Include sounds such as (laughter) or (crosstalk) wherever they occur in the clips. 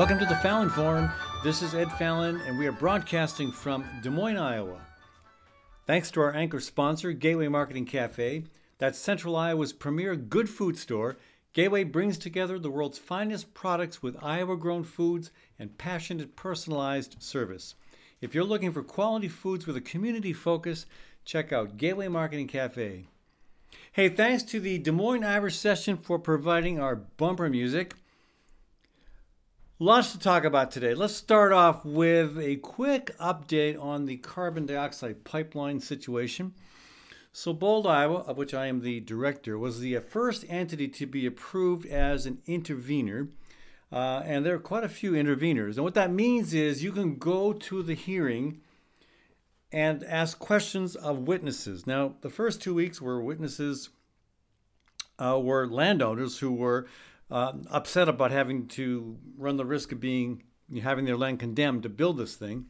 Welcome to the Fallon Forum. This is Ed Fallon, and we are broadcasting from Des Moines, Iowa. Thanks to our anchor sponsor, Gateway Market and Cafe, that's Central Iowa's premier good food store. Gateway brings together the world's finest products with Iowa grown foods and passionate personalized service. If you're looking for quality foods with a community focus, check out Gateway Market and Cafe. Hey, thanks to the Des Moines Irish Session for providing our bumper music. Lots to talk about today. Let's start off with a quick update on the carbon dioxide pipeline situation. So, Bold, Iowa, of which I am the director, was the first entity to be approved as an intervener. Uh, and there are quite a few interveners. And what that means is you can go to the hearing and ask questions of witnesses. Now, the first two weeks were witnesses uh, were landowners who were uh, upset about having to run the risk of being having their land condemned to build this thing.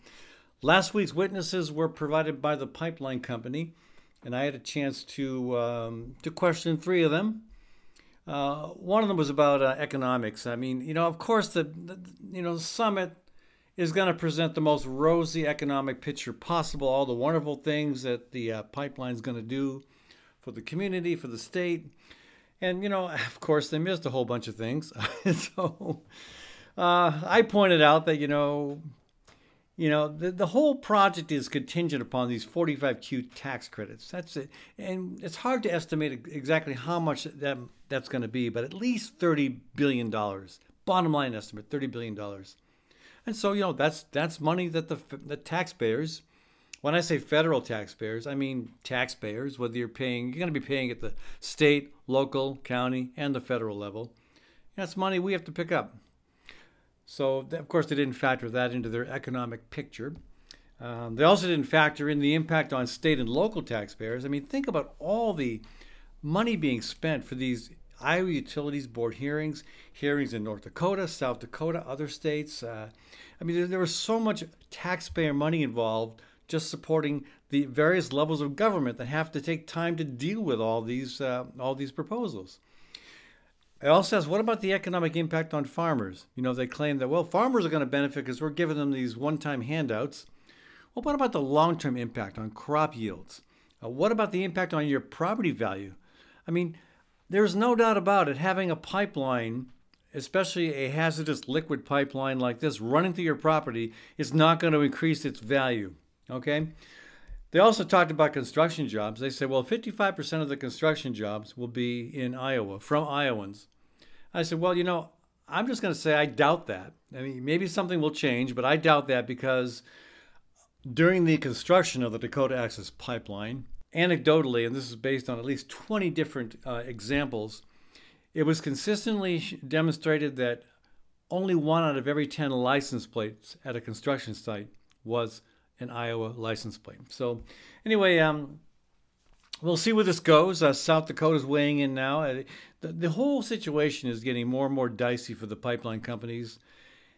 Last week's witnesses were provided by the pipeline company, and I had a chance to um, to question three of them. Uh, one of them was about uh, economics. I mean, you know, of course, the, the you know summit is going to present the most rosy economic picture possible. All the wonderful things that the uh, pipeline is going to do for the community, for the state. And, you know, (laughs) of course, they missed a whole bunch of things. (laughs) so uh, I pointed out that, you know, you know, the, the whole project is contingent upon these 45Q tax credits. That's it. And it's hard to estimate exactly how much that, that's going to be, but at least $30 billion. Bottom line estimate, $30 billion. And so, you know, that's that's money that the, the taxpayers when I say federal taxpayers, I mean taxpayers, whether you're paying, you're going to be paying at the state, local, county, and the federal level. That's money we have to pick up. So, of course, they didn't factor that into their economic picture. Um, they also didn't factor in the impact on state and local taxpayers. I mean, think about all the money being spent for these Iowa Utilities Board hearings, hearings in North Dakota, South Dakota, other states. Uh, I mean, there, there was so much taxpayer money involved just supporting the various levels of government that have to take time to deal with all these uh, all these proposals. It also says, what about the economic impact on farmers? You know, they claim that well, farmers are going to benefit because we're giving them these one-time handouts. Well, what about the long-term impact on crop yields? Uh, what about the impact on your property value? I mean, there's no doubt about it. Having a pipeline especially a hazardous liquid pipeline like this running through your property is not going to increase its value. Okay? They also talked about construction jobs. They said, well, 55% of the construction jobs will be in Iowa, from Iowans. I said, well, you know, I'm just going to say I doubt that. I mean, maybe something will change, but I doubt that because during the construction of the Dakota Access Pipeline, anecdotally, and this is based on at least 20 different uh, examples, it was consistently demonstrated that only one out of every 10 license plates at a construction site was an Iowa license plate. So, anyway, um, we'll see where this goes. Uh, South Dakota's weighing in now. Uh, the, the whole situation is getting more and more dicey for the pipeline companies,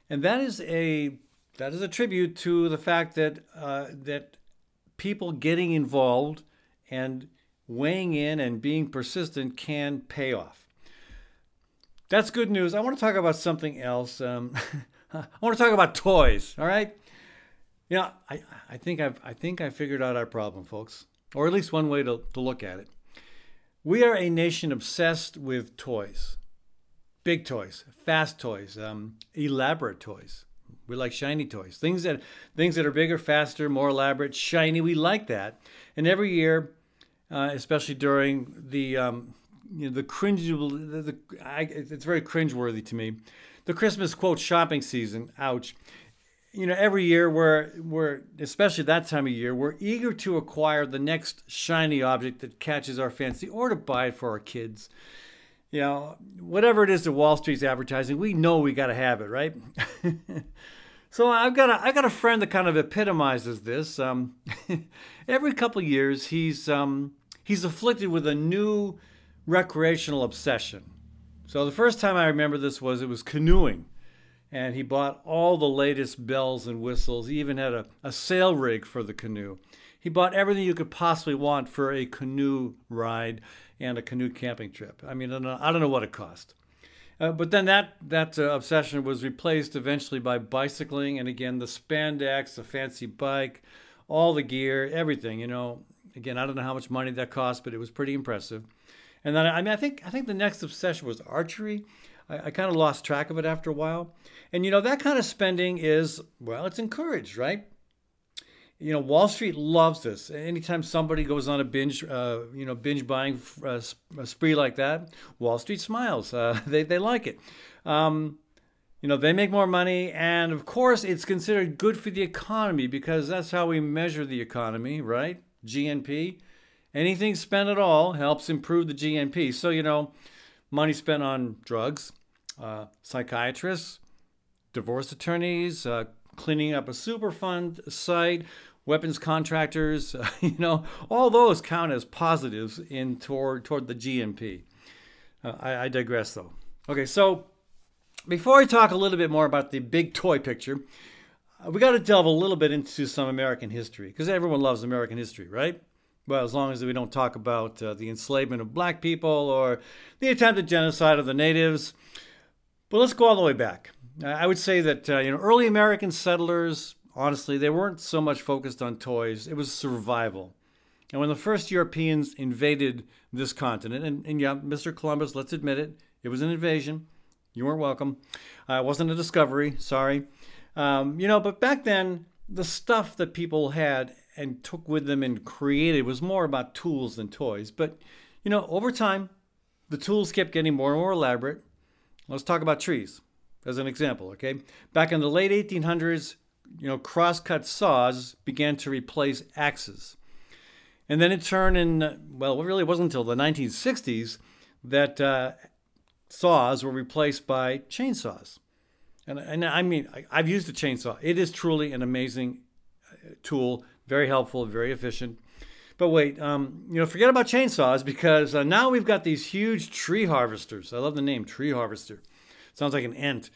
and that is a that is a tribute to the fact that uh, that people getting involved and weighing in and being persistent can pay off. That's good news. I want to talk about something else. Um, (laughs) I want to talk about toys. All right. You know, I, I think I've I think I figured out our problem, folks, or at least one way to, to look at it. We are a nation obsessed with toys, big toys, fast toys, um, elaborate toys. We like shiny toys, things that things that are bigger, faster, more elaborate, shiny. We like that, and every year, uh, especially during the um, you know the cringe, the, the I, it's very cringeworthy to me. The Christmas quote shopping season. Ouch you know, every year we're we're especially that time of year, we're eager to acquire the next shiny object that catches our fancy or to buy it for our kids. You know, whatever it is that Wall Street's advertising, we know we got to have it, right? (laughs) so I've got a I got a friend that kind of epitomizes this. Um, (laughs) every couple years, he's um, he's afflicted with a new recreational obsession. So the first time I remember this was it was canoeing and he bought all the latest bells and whistles. He even had a, a sail rig for the canoe. He bought everything you could possibly want for a canoe ride and a canoe camping trip. I mean, I don't know, I don't know what it cost. Uh, but then that that uh, obsession was replaced eventually by bicycling, and again the spandex, the fancy bike, all the gear, everything. You know, again I don't know how much money that cost, but it was pretty impressive. And then I mean I think I think the next obsession was archery. I, I kind of lost track of it after a while, and you know that kind of spending is well, it's encouraged, right? you know, Wall Street loves this. Anytime somebody goes on a binge, uh, you know, binge buying uh, spree like that, Wall Street smiles. Uh, (laughs) they, they like it. Um, you know, they make more money. And of course, it's considered good for the economy because that's how we measure the economy, right? GNP. Anything spent at all helps improve the GNP. So, you know, money spent on drugs, uh, psychiatrists, divorce attorneys, uh, cleaning up a Superfund site, weapons contractors, uh, (laughs) you know, all those count as positives in toward toward the GNP. Uh, I, I digress though. Okay, so before I talk a little bit more about the big toy picture, uh, we got to delve a little bit into some American history because everyone loves American history, right? Well, as long as we don't talk about uh, the enslavement of black people or the attempted genocide of the natives. But let's go all the way back. I would say that uh, you know early American settlers honestly, they weren't so much focused on toys, it was survival. And when the first Europeans invaded this continent, and, and yeah, Mr. Columbus, let's admit it, it was an invasion. You weren't welcome. Uh, it wasn't a discovery, sorry. Um, you know, but back then, the stuff that people had and took with them and created was more about tools than toys. But, you know, over time, the tools kept getting more and more elaborate. Let's talk about trees as an example, okay? Back in the late 1800s, you know, crosscut saws began to replace axes. And then it turned in, well, it really wasn't until the 1960s that uh, saws were replaced by chainsaws. And, and I mean, I, I've used a chainsaw. It is truly an amazing uh, tool, very helpful, very efficient. But wait, um, you know, forget about chainsaws because uh, now we've got these huge tree harvesters. I love the name, tree harvester. Sounds like an ant.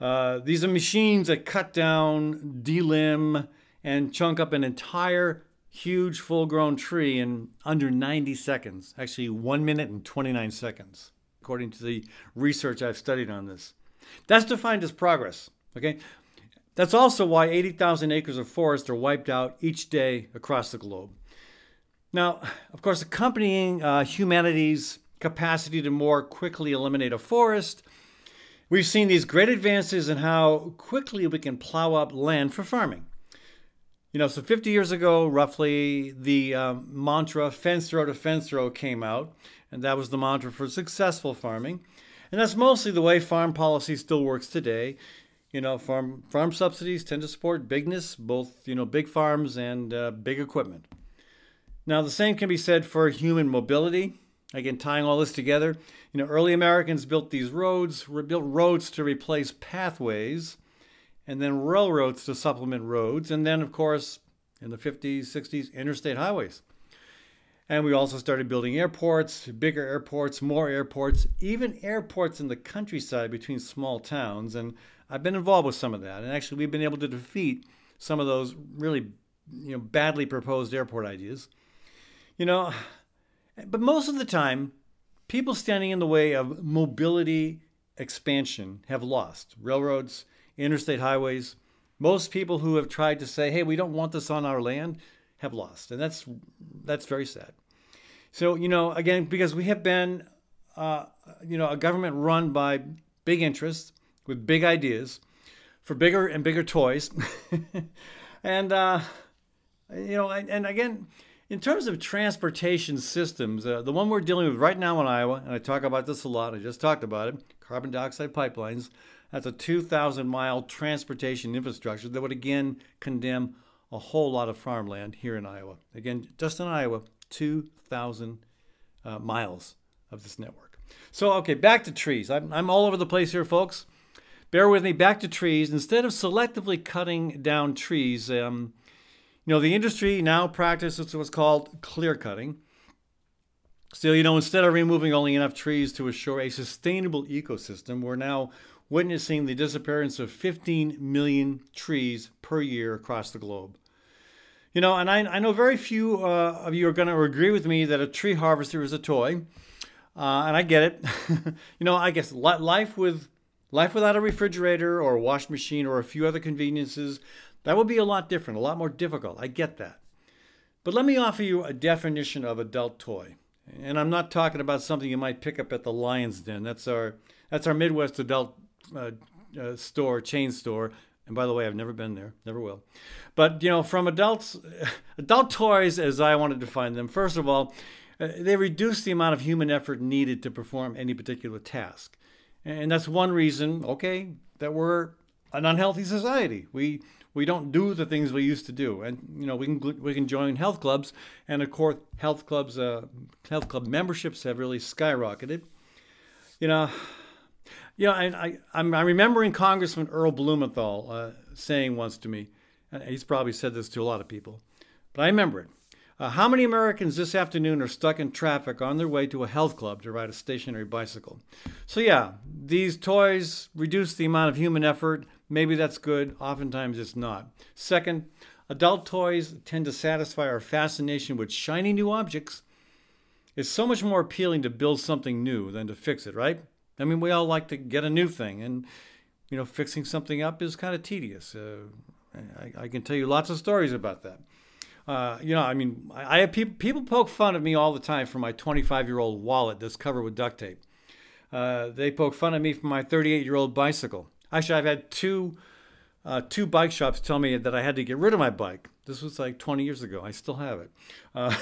Uh, these are machines that cut down, delimb, and chunk up an entire huge full grown tree in under 90 seconds. Actually, 1 minute and 29 seconds, according to the research I've studied on this. That's defined as progress. Okay? That's also why 80,000 acres of forest are wiped out each day across the globe. Now, of course, accompanying uh, humanity's capacity to more quickly eliminate a forest We've seen these great advances in how quickly we can plow up land for farming. You know, so 50 years ago, roughly, the um, mantra fence row to fence row came out, and that was the mantra for successful farming. And that's mostly the way farm policy still works today. You know, farm farm subsidies tend to support bigness, both you know big farms and uh, big equipment. Now, the same can be said for human mobility. Again, tying all this together, you know, early Americans built these roads, built roads to replace pathways, and then railroads to supplement roads, and then, of course, in the 50s, 60s, interstate highways. And we also started building airports, bigger airports, more airports, even airports in the countryside between small towns. And I've been involved with some of that. And actually, we've been able to defeat some of those really you know, badly proposed airport ideas. You know, but most of the time, people standing in the way of mobility expansion have lost. Railroads, interstate highways, most people who have tried to say, "Hey, we don't want this on our land," have lost, and that's that's very sad. So you know, again, because we have been, uh, you know, a government run by big interests with big ideas for bigger and bigger toys, (laughs) and uh, you know, and, and again, in terms of transportation systems, uh, the one we're dealing with right now in Iowa, and I talk about this a lot, I just talked about it carbon dioxide pipelines. That's a 2,000 mile transportation infrastructure that would again condemn a whole lot of farmland here in Iowa. Again, just in Iowa, 2,000 uh, miles of this network. So, okay, back to trees. I'm, I'm all over the place here, folks. Bear with me. Back to trees. Instead of selectively cutting down trees, um, you know, the industry now practices what's called clear cutting. So, you know, instead of removing only enough trees to assure a sustainable ecosystem, we're now witnessing the disappearance of 15 million trees per year across the globe. You know, and I, I know very few uh, of you are going to agree with me that a tree harvester is a toy. Uh, and I get it. (laughs) you know, I guess life with life without a refrigerator or a wash machine or a few other conveniences, that would be a lot different, a lot more difficult. I get that. But let me offer you a definition of adult toy. And I'm not talking about something you might pick up at the Lion's Den. That's our that's our Midwest adult uh, uh, store, chain store. And by the way, I've never been there, never will. But you know, from adults, (laughs) adult toys, as I want to define them, first of all, uh, they reduce the amount of human effort needed to perform any particular task, and that's one reason. Okay, that we're an unhealthy society. We we don't do the things we used to do, and you know we can we can join health clubs, and of course health clubs uh, health club memberships have really skyrocketed. You know, you know, I, I I'm, I'm remembering Congressman Earl Blumenauer uh, saying once to me, and he's probably said this to a lot of people, but I remember it. Uh, how many Americans this afternoon are stuck in traffic on their way to a health club to ride a stationary bicycle? So, yeah, these toys reduce the amount of human effort Maybe that's good, oftentimes it's not. Second, adult toys tend to satisfy our fascination with shiny new objects. It's so much more appealing to build something new than to fix it, right? I mean, we all like to get a new thing, and you know, fixing something up is kind of tedious. Uh, I, I, can tell you lots of stories about that. Uh, you know, I mean, I, have people people poke fun of me all the time for my 25 year old wallet that's covered with duct tape. Uh, they poke fun of me for my 38 year old bicycle. Actually, I've had two uh, two bike shops tell me that I had to get rid of my bike. This was like 20 years ago. I still have it. Uh,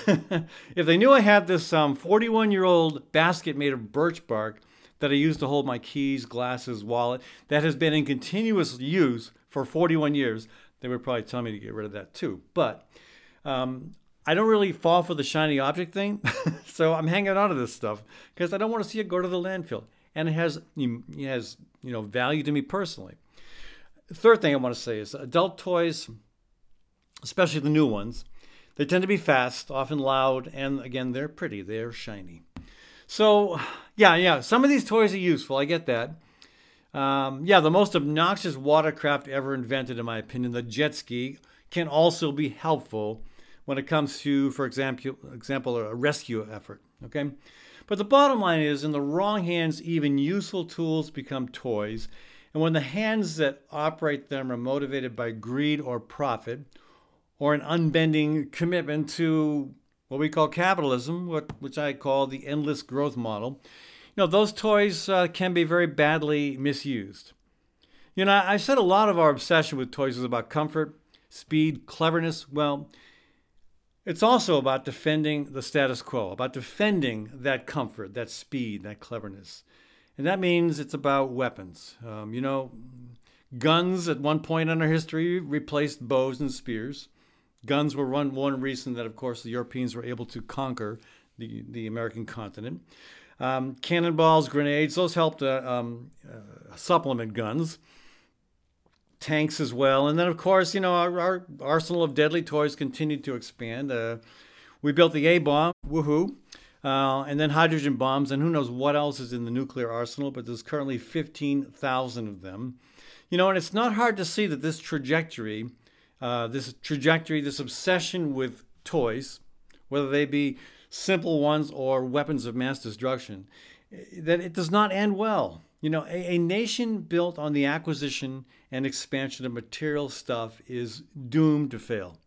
(laughs) if they knew I had this 41 um, year old basket made of birch bark that I used to hold my keys, glasses, wallet, that has been in continuous use for 41 years, they would probably tell me to get rid of that too. But um, I don't really fall for the shiny object thing, (laughs) so I'm hanging on to this stuff because I don't want to see it go to the landfill and it has it has you know value to me personally. third thing I want to say is adult toys, especially the new ones, they tend to be fast, often loud, and again they're pretty, they're shiny. So yeah, yeah, some of these toys are useful. I get that. Um, yeah, the most obnoxious watercraft ever invented, in my opinion, the jet ski, can also be helpful when it comes to, for example, example, a rescue effort. Okay, but the bottom line is, in the wrong hands, even useful tools become toys. And when the hands that operate them are motivated by greed or profit, or an unbending commitment to what we call capitalism, what, which I call the endless growth model, you know, those toys uh, can be very badly misused. You know, I said a lot of our obsession with toys is about comfort, speed, cleverness. Well, it's also about defending the status quo, about defending that comfort, that speed, that cleverness. And that means it's about weapons. Um, you know, guns at one point in our history replaced bows and spears. Guns were one, one reason that, of course, the Europeans were able to conquer the, the American continent. Um, cannonballs, grenades, those helped uh, um, uh, supplement guns tanks as well. And then, of course, you know, our, our arsenal of deadly toys continued to expand. Uh, we built the A bomb, woohoo, uh, and then hydrogen bombs, and who knows what else is in the nuclear arsenal, but there's currently 15,000 of them. You know, and it's not hard to see that this trajectory, uh, this trajectory, this obsession with toys, whether they be simple ones or weapons of mass destruction, that it does not end well. You know, a, a, nation built on the acquisition and expansion of material stuff is doomed to fail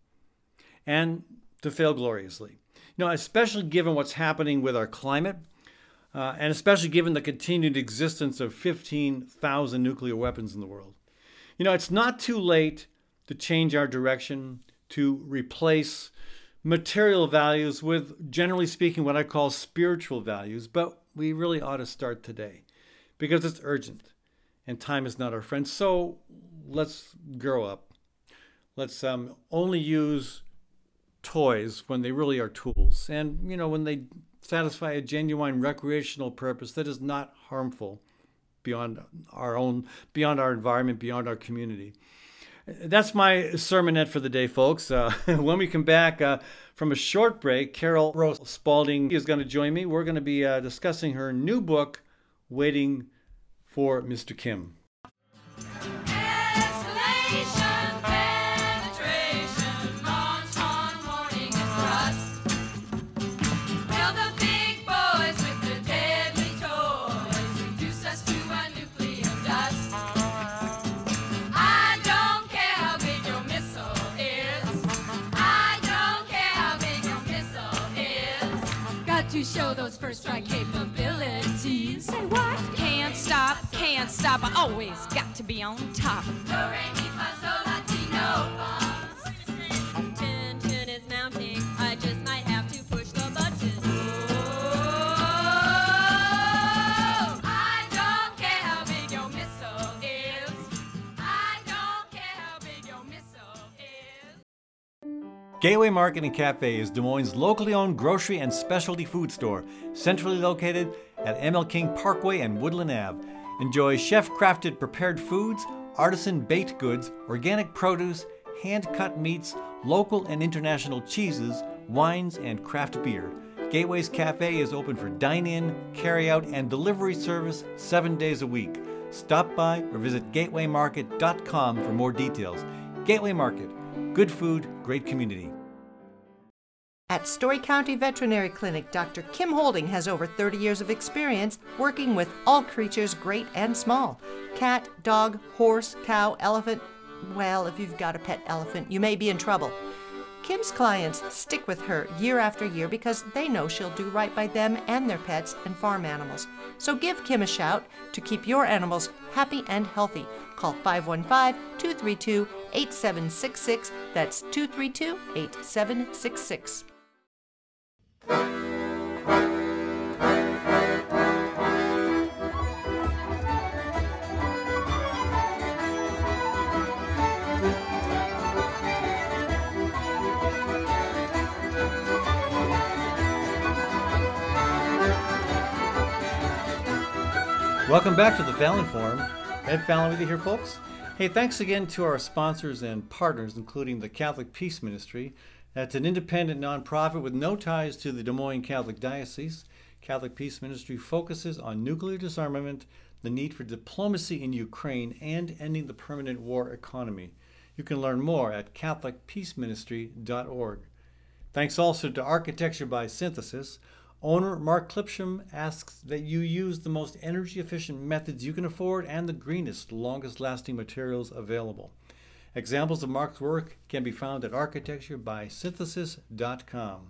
and to fail gloriously. You know, especially given what's happening with our climate, uh, and especially given the continued existence of 15,000 nuclear weapons in the world. You know, it's not too late to change our direction, to replace material values with, generally speaking, what I call spiritual values, but we really ought to start today because it's urgent and time is not our friend. So let's grow up. Let's um, only use toys when they really are tools and, you know, when they satisfy a genuine recreational purpose that is not harmful beyond our own, beyond our environment, beyond our community. That's my sermonette for the day, folks. Uh, (laughs) when we come back uh, from a short break, Carol Roh Spaulding is going to join me. We're going to be uh, discussing her new book, Waiting for Mr. Kim. Got to be on top. Tension is mounting. I just might have to push the button. I don't care how big your missile is. I don't care how big your missile is. Gateway Market and Cafe is Des Moines' locally owned grocery and specialty food store, centrally located at ML King Parkway and Woodland Ave. Enjoy chef crafted prepared foods, artisan baked goods, organic produce, hand cut meats, local and international cheeses, wines, and craft beer. Gateway's Cafe is open for dine in, carry out, and delivery service seven days a week. Stop by or visit gatewaymarket.com for more details. Gateway Market, good food, great community. At Story County Veterinary Clinic, Dr. Kim Holding has over 30 years of experience working with all creatures, great and small cat, dog, horse, cow, elephant. Well, if you've got a pet elephant, you may be in trouble. Kim's clients stick with her year after year because they know she'll do right by them and their pets and farm animals. So give Kim a shout to keep your animals happy and healthy. Call 515 232 8766. That's 232 8766. Welcome back to the Fallon Forum. Ed Fallon with you here, folks. Hey, thanks again to our sponsors and partners, including the Catholic Peace Ministry. That's an independent nonprofit with no ties to the Des Moines Catholic Diocese. Catholic Peace Ministry focuses on nuclear disarmament, the need for diplomacy in Ukraine, and ending the permanent war economy. You can learn more at CatholicPeaceMinistry.org. Thanks also to Architecture by Synthesis. Owner Mark Clipsham asks that you use the most energy efficient methods you can afford and the greenest, longest lasting materials available. Examples of Mark's work can be found at architecturebysynthesis.com.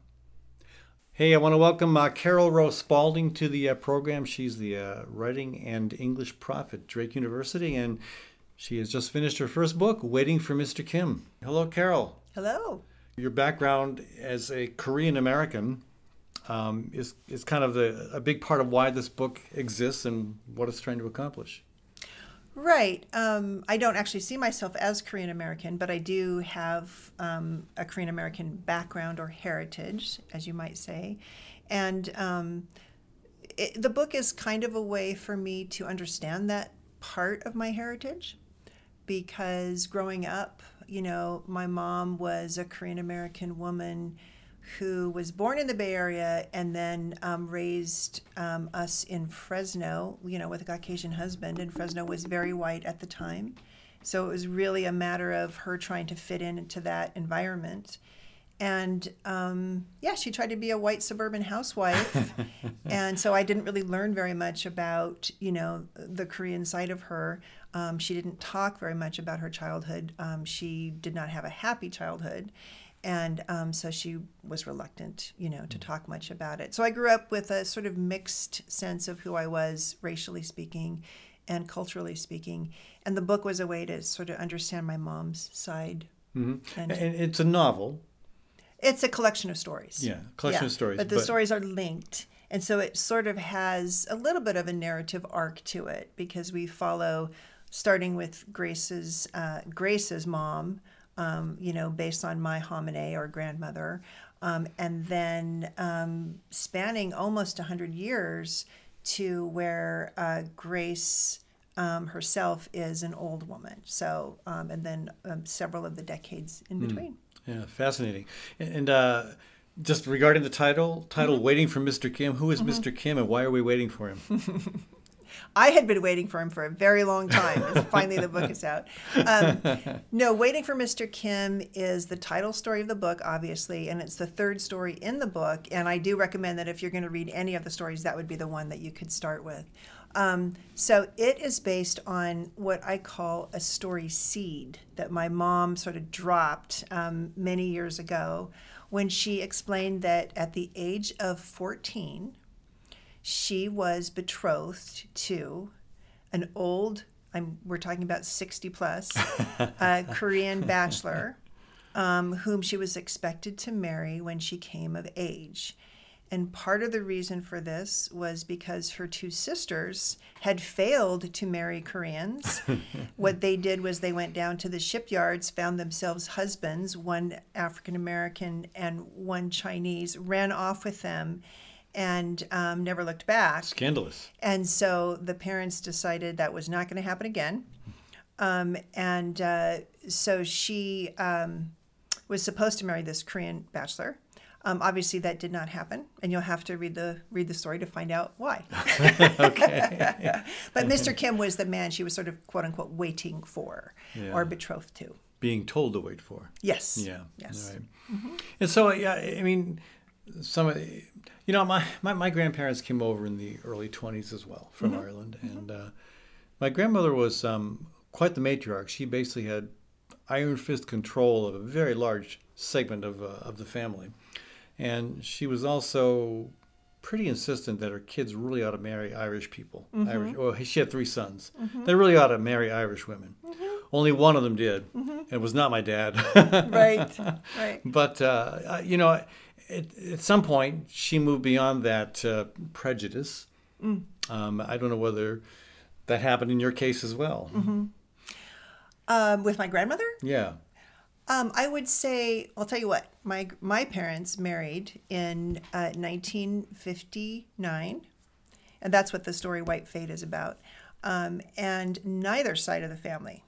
Hey, I want to welcome uh, Carol Roh Spaulding to the uh, program. She's the uh, writing and English prof at Drake University, and she has just finished her first book, Waiting for Mr. Kim. Hello, Carol. Hello. Your background as a Korean American um, is is kind of the a big part of why this book exists and what it's trying to accomplish. Right. Um, I don't actually see myself as Korean American, but I do have um, a Korean American background or heritage, as you might say. And um, it, the book is kind of a way for me to understand that part of my heritage because growing up, you know, my mom was a Korean American woman who was born in the Bay Area and then um, raised um, us in Fresno, you know, with a Caucasian husband. And Fresno was very white at the time. So it was really a matter of her trying to fit in into that environment. And um, yeah, she tried to be a white suburban housewife. (laughs) and so I didn't really learn very much about, you know, the Korean side of her. Um, she didn't talk very much about her childhood. Um, she did not have a happy childhood and um, so she was reluctant, you know, to talk much about it. So I grew up with a sort of mixed sense of who I was, racially speaking, and culturally speaking. And the book was a way to sort of understand my mom's side. Mm-hmm. And, and, it's a novel. It's a collection of stories. Yeah, collection yeah, of stories. But the but... stories are linked. And so it sort of has a little bit of a narrative arc to it because we follow, starting with Grace's uh, Grace's mom, um, you know, based on my halmoni or grandmother, um, and then um, spanning almost 100 years to where uh, Grace um, herself is an old woman. So, um, and then um, several of the decades in hmm. between. Yeah, fascinating. And, uh, just regarding the title, title mm-hmm. "Waiting for Mr. Kim." Who is mm-hmm. Mr. Kim, and why are we waiting for him? (laughs) I had been waiting for him for a very long time. (laughs) finally, the book is out. Um, (laughs) no, Waiting for Mr. Kim is the title story of the book, obviously, and it's the third story in the book. And I do recommend that if you're going to read any of the stories, that would be the one that you could start with. Um, so it is based on what I call a story seed that my mom sort of dropped um, many years ago when she explained that at the age of 14, she was betrothed to an old, I'm, we're talking about 60 plus, (laughs) uh, Korean bachelor um, whom she was expected to marry when she came of age. And part of the reason for this was because her two sisters had failed to marry Koreans. (laughs) what they did was they went down to the shipyards, found themselves husbands, one African American and one Chinese, ran off with them, and um, never looked back. Scandalous. And so the parents decided that was not going to happen again. Um, and uh, so she um, was supposed to marry this Korean bachelor. Um, obviously, that did not happen, and you'll have to read the read the story to find out why. (laughs) Okay. (laughs) But Mr. Kim was the man she was sort of quote unquote waiting for Yeah. or betrothed to. Being told to wait for. Yes. Yeah. Yes. Right. And so, yeah, I mean, some of, the- you know, my, my, my grandparents came over in the early 20s as well from Ireland. And uh, my grandmother was um, quite the matriarch. She basically had iron fist control of a very large segment of, uh, of the family. And she was also pretty insistent that her kids really ought to marry Irish people. Irish. Well, she had three sons. They really ought to marry Irish women. Only one of them did. And it was not my dad. Right. (laughs) Right. But uh, uh, you know, at, at some point, she moved beyond that uh, prejudice. Um, I don't know whether that happened in your case as well. Um, with my grandmother, Yeah. um, I would say I'll tell you what. My my parents married in uh, 1959, and that's what the story White Fate is about. Um, and neither side of the family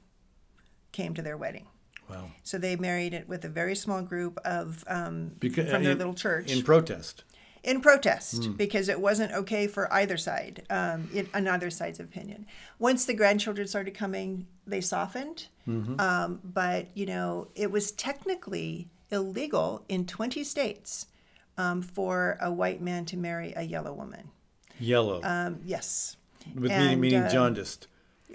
came to their wedding. Wow. So they married it with a very small group of um, Because, from their in- little church in protest. in protest because it wasn't okay for either side, um, in, on either side's opinion. Once the grandchildren started coming, they softened. Um, but you know, it was technically illegal in 20 states um, for a white man to marry a yellow woman. Yellow, Um, yes. with meaning, and, meaning uh, jaundiced.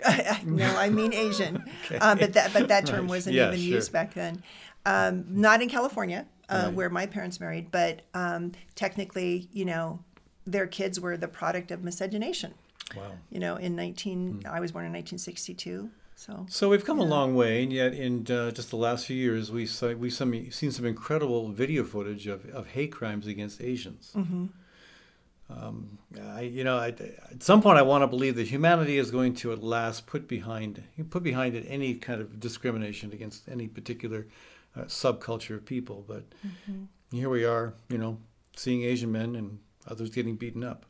(laughs) no, I mean Asian. (laughs) Uh, but that but that term Right. wasn't Yeah, even sure. used back then. Um, not in California, uh, Right. where my parents married, but um, technically, you know, their kids were the product of miscegenation. Wow. You know, in 19, Hmm. I was born in 1962. So So we've come a long way, and yet in uh, just the last few years, we saw, we've some, seen some incredible video footage of, of hate crimes against Asians. Um, I, you know, I, at some point, I want to believe that humanity is going to at last put behind put behind it any kind of discrimination against any particular uh, subculture of people. But here we are, you know, seeing Asian men and others getting beaten up.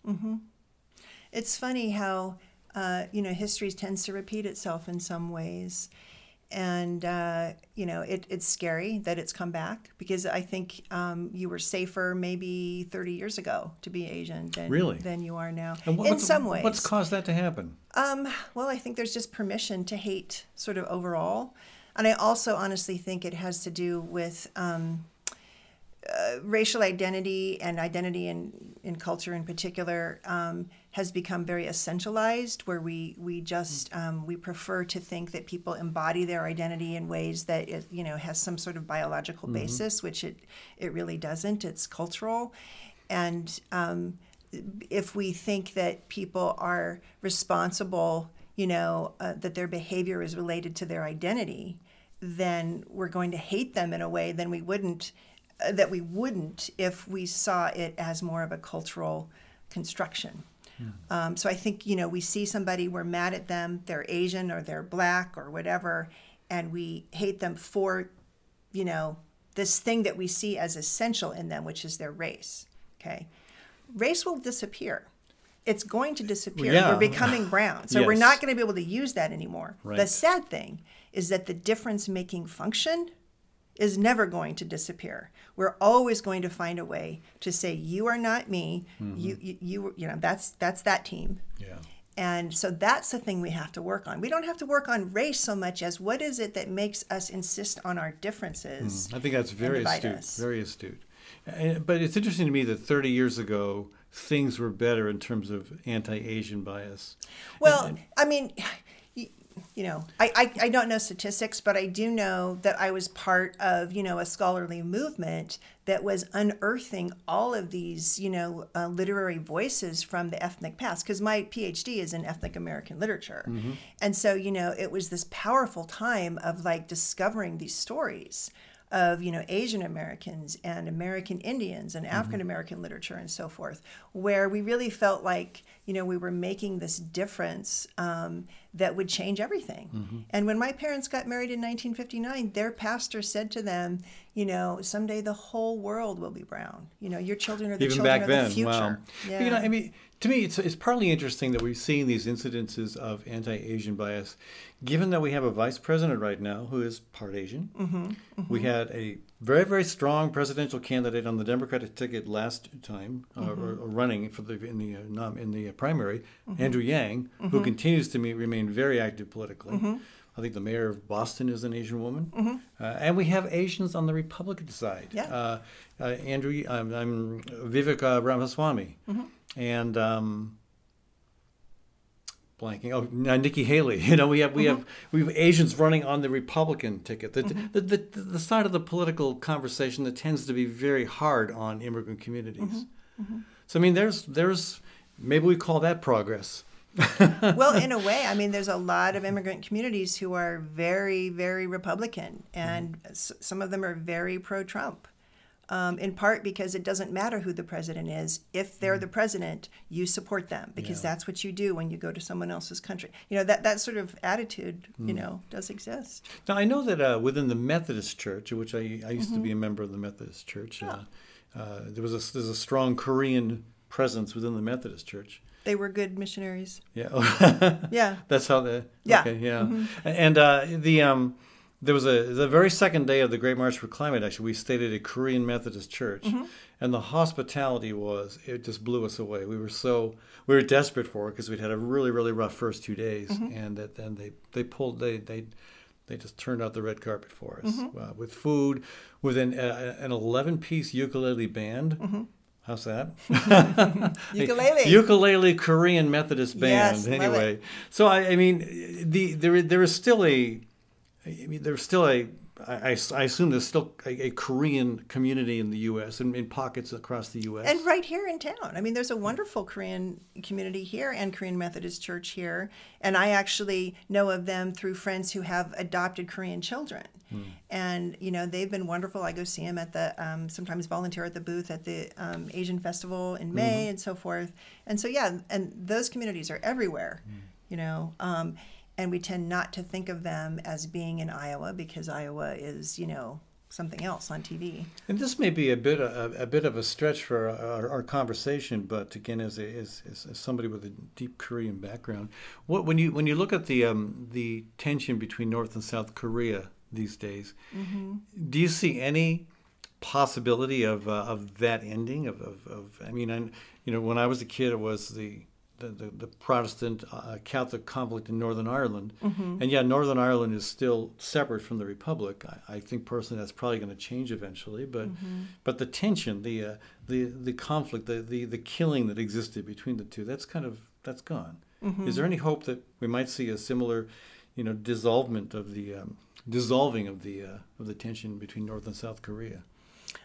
it's funny how, uh, you know, history tends to repeat itself in some ways. And, uh, you know, it, it's scary that it's come back because I think um, you were safer maybe 30 years ago to be Asian than, Really? than you are now. And what- in some ways. what's caused that to happen? Um, well, I think there's just permission to hate sort of overall. And I also honestly think it has to do with um, uh, racial identity and identity in, in culture in particular um, has become very essentialized where we, we just um, we prefer to think that people embody their identity in ways that it, you know has some sort of biological basis which it, it really doesn't. It's cultural. And um, if we think that people are responsible, you know, uh, that their behavior is related to their identity, then we're going to hate them in a way than we wouldn't uh, that we wouldn't if we saw it as more of a cultural construction. Um, so I think you know we see somebody, we're mad at them, they're Asian or they're black or whatever, and we hate them for, you know, this thing that we see as essential in them, which is their race. Okay, race will disappear. It's going to disappear. yeah. We're becoming brown, so we're not going to be able to use that anymore. The sad thing is that the difference-making function is never going to disappear. We're always going to find a way to say you are not me. Mm-hmm. You, you you you know that's that's that team. Yeah. And so that's the thing we have to work on. We don't have to work on race so much as what is it that makes us insist on our differences. Mm-hmm. I think that's very astute. us. Very astute. But it's interesting to me that 30 years ago, things were better in terms of anti-Asian bias. Well, I mean, you know, I, I, I don't know statistics, but I do know that I was part of, you know, a scholarly movement that was unearthing all of these, you know, uh, literary voices from the ethnic past. Because my PhD is in ethnic American literature. And so, you know, it was this powerful time of like discovering these stories of you know Asian Americans and American Indians and African American literature and so forth, where we really felt like you know we were making this difference um, that would change everything. Mm-hmm. And when my parents got married in 1959, their pastor said to them, you know, someday the whole world will be brown. You know, your children are the Even children back of then, the future. wow. Yeah. You know, I mean, to me, it's, it's partly interesting that we're seeing these incidences of anti-Asian bias, given that we have a vice president right now who is part Asian. Mm-hmm, We had a very, very strong presidential candidate on the Democratic ticket last time, uh, Mm-hmm. or, or running for the in the uh, in the uh, primary, Mm-hmm. Andrew Yang, who continues to me, remain very active politically. Mm-hmm. I think the mayor of Boston is an Asian woman, uh, and we have Asians on the Republican side. Yeah. Uh, uh, Andrew, I'm, I'm Vivek uh, Ramaswamy, Mm-hmm. And um, blanking. Oh, uh, Nikki Haley. (laughs) You know, we have we have we have Asians running on the Republican ticket. The, the, the, the side of the political conversation that tends to be very hard on immigrant communities. So I mean, there's there's maybe we call that progress. (laughs) well, in a way, I mean, there's a lot of immigrant communities who are very, very Republican, and s- some of them are very pro Trump. Um, in part because it doesn't matter who the president is. If they're the president, you support them because Yeah. that's what you do when you go to someone else's country. You know that that sort of attitude, you know, does exist. Now I know that uh, within the Methodist Church, which I, I used to be a member of the Methodist Church, uh, uh, there was a there's a strong Korean presence within the Methodist Church. They were good missionaries. Yeah, (laughs) Yeah. that's how the Yeah. Okay, yeah, and uh, the um, there was a the very second day of the Great March for Climate Action. We stayed at a Korean Methodist church, and the hospitality was it just blew us away. We were so we were desperate for it because we'd had a really really rough first two days, and that then they they pulled they they they just turned out the red carpet for us uh, with food, with an uh, an eleven piece ukulele band. How's that? (laughs) (laughs) Ukulele. ukulele Korean Methodist band. Yes, anyway, so I, I mean, the there there is still a, I mean, there's still a. I, I I assume there's still a, a Korean community in the U.S. and in pockets across the U.S. And right here in town. I mean, there's a wonderful Korean community here and Korean Methodist Church here. And I actually know of them through friends who have adopted Korean children. And, you know, they've been wonderful. I go see them at the, um, sometimes volunteer at the booth at the um, Asian Festival in May and so forth. And so, yeah, and those communities are everywhere, you know. Um, and we tend not to think of them as being in Iowa because Iowa is, you know, something else on TV. And this may be a bit a, a bit of a stretch for our, our conversation, but again, as, a, as, as somebody with a deep Korean background, what when you when you look at the um, the tension between North and South Korea these days, do you see any possibility of uh, of that ending? Of, of, of I mean, and you know, when I was a kid, it was the the, the, the Protestant uh, Catholic conflict in Northern Ireland, and yeah, Northern Ireland is still separate from the Republic. I, I think personally that's probably going to change eventually, but but the tension, the uh, the the conflict, the, the the killing that existed between the two, that's kind of that's gone. Is there any hope that we might see a similar, you know, dissolvement of the um, dissolving of the uh, of the tension between North and South Korea?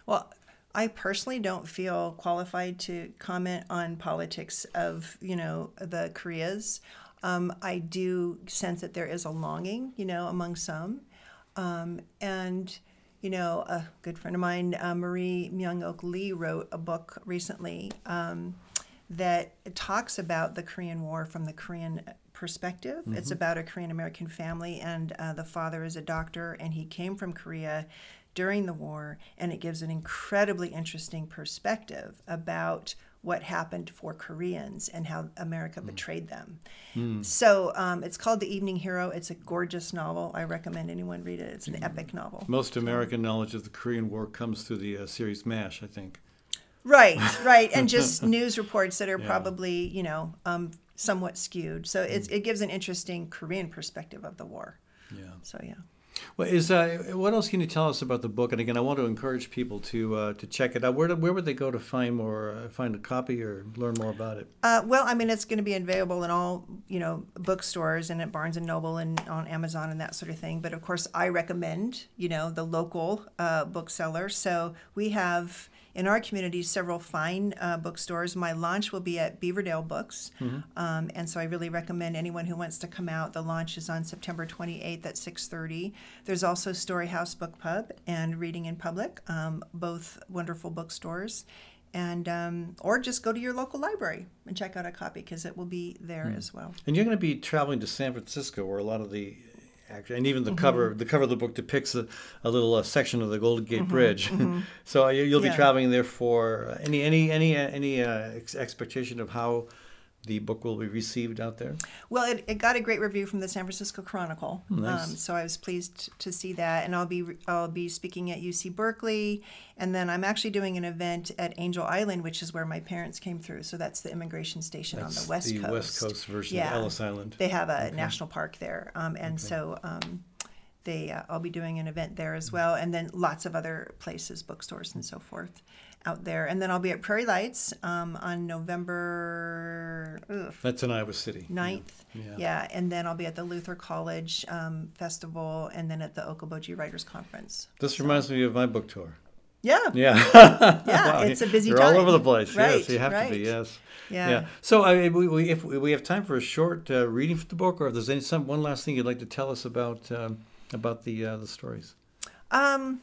Well, I personally don't feel qualified to comment on politics of you know the Koreas. Um, I do sense that there is a longing, you know, among some, um, and you know, a good friend of mine, uh, Marie Myung-ok Lee, wrote a book recently um, that talks about the Korean War from the Korean perspective. It's about a Korean American family, and uh, the father is a doctor, and he came from Korea during the war, and it gives an incredibly interesting perspective about what happened for Koreans and how America betrayed them. So um, it's called The Evening Hero. It's a gorgeous novel. I recommend anyone read it. It's an epic novel. Most American knowledge of the Korean War comes through the uh, series MASH, I think. Right, right, and just (laughs) news reports that are Yeah. probably you know um, somewhat skewed. So it's, it gives an interesting Korean perspective of the war. Yeah. So yeah. Well, is uh, what else can you tell us about the book? And again, I want to encourage people to uh, to check it out. Where do, where would they go to find more, uh, find a copy, or learn more about it? Uh, well, I mean, it's going to be available in all you know bookstores and at Barnes and Noble and on Amazon and that sort of thing. But of course, I recommend you know the local uh, bookseller. So we have in our community several fine uh, bookstores. My launch will be at Beaverdale Books, um, and so I really recommend anyone who wants to come out. The launch is on September 28th at 6:30. There's also Storyhouse Book Pub and Reading in Public, um, both wonderful bookstores and um, or just go to your local library and check out a copy because it will be there as well. And you're going to be traveling to San Francisco, where a lot of the actually, and even the Mm-hmm. cover the cover of the book depicts a, a little uh, section of the Golden Gate Bridge. (laughs) so uh, you- you'll be Mm-hmm. Yeah. traveling there for uh, any any any uh, any uh, ex- expectation of how the book will be received out there. Well, it, it got a great review from the San Francisco Chronicle, Nice. um, so I was pleased to see that. And I'll be I'll be speaking at UC Berkeley, and then I'm actually doing an event at Angel Island, which is where my parents came through. So that's the immigration station on the west the coast. West Coast version Yeah. of Ellis Island. They have a national park there, um, and so um, they uh, I'll be doing an event there as well, and then lots of other places, bookstores and so forth, out there. And then I'll be at Prairie Lights um, on November ugh, That's in Iowa City. 9th. Yeah. Yeah. and then I'll be at the Luther College um, Festival, and then at the Okoboji Writers Conference. This reminds me of my book tour. Yeah, (laughs) Yeah. yeah, (laughs) Wow, it's a busy You're time. all over the place. Right, yes, you have to be. right. Yes. Yeah. So, I, we, we, if we have time for a short uh, reading for the book, or if there's any some one last thing you'd like to tell us about um, about the uh, the stories. Um,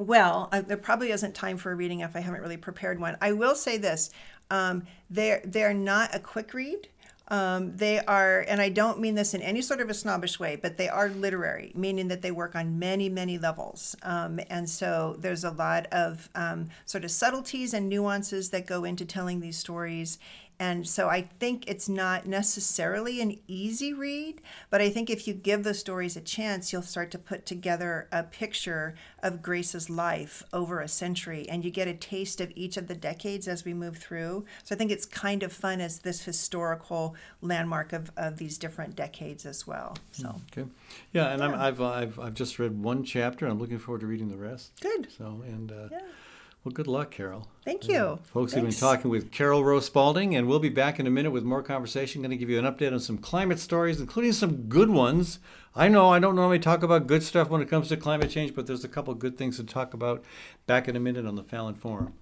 well, uh, there probably isn't time for a reading if I haven't really prepared one. I will say this: um, they're they're not a quick read. Um, they are, and I don't mean this in any sort of a snobbish way, but they are literary, meaning that they work on many, many levels. Um, and so there's a lot of um, sort of subtleties and nuances that go into telling these stories. And so I think it's not necessarily an easy read, but I think if you give the stories a chance, you'll start to put together a picture of Grace's life over a century and you get a taste of each of the decades as we move through. So I think it's kind of fun as this historical landmark of, of these different decades as well. So Okay. Yeah, and I'm, I've, I've I've just read one chapter. I'm looking forward to reading the rest. good. So, and uh, Yeah. Well, good luck, Carol. Thank uh, you. Folks, we've been talking with Carol Roh Spaulding, and we'll be back in a minute with more conversation. Going to give you an update on some climate stories, including some good ones. I know I don't normally talk about good stuff when it comes to climate change, but there's a couple good things to talk about. Back in a minute on the Fallon Forum.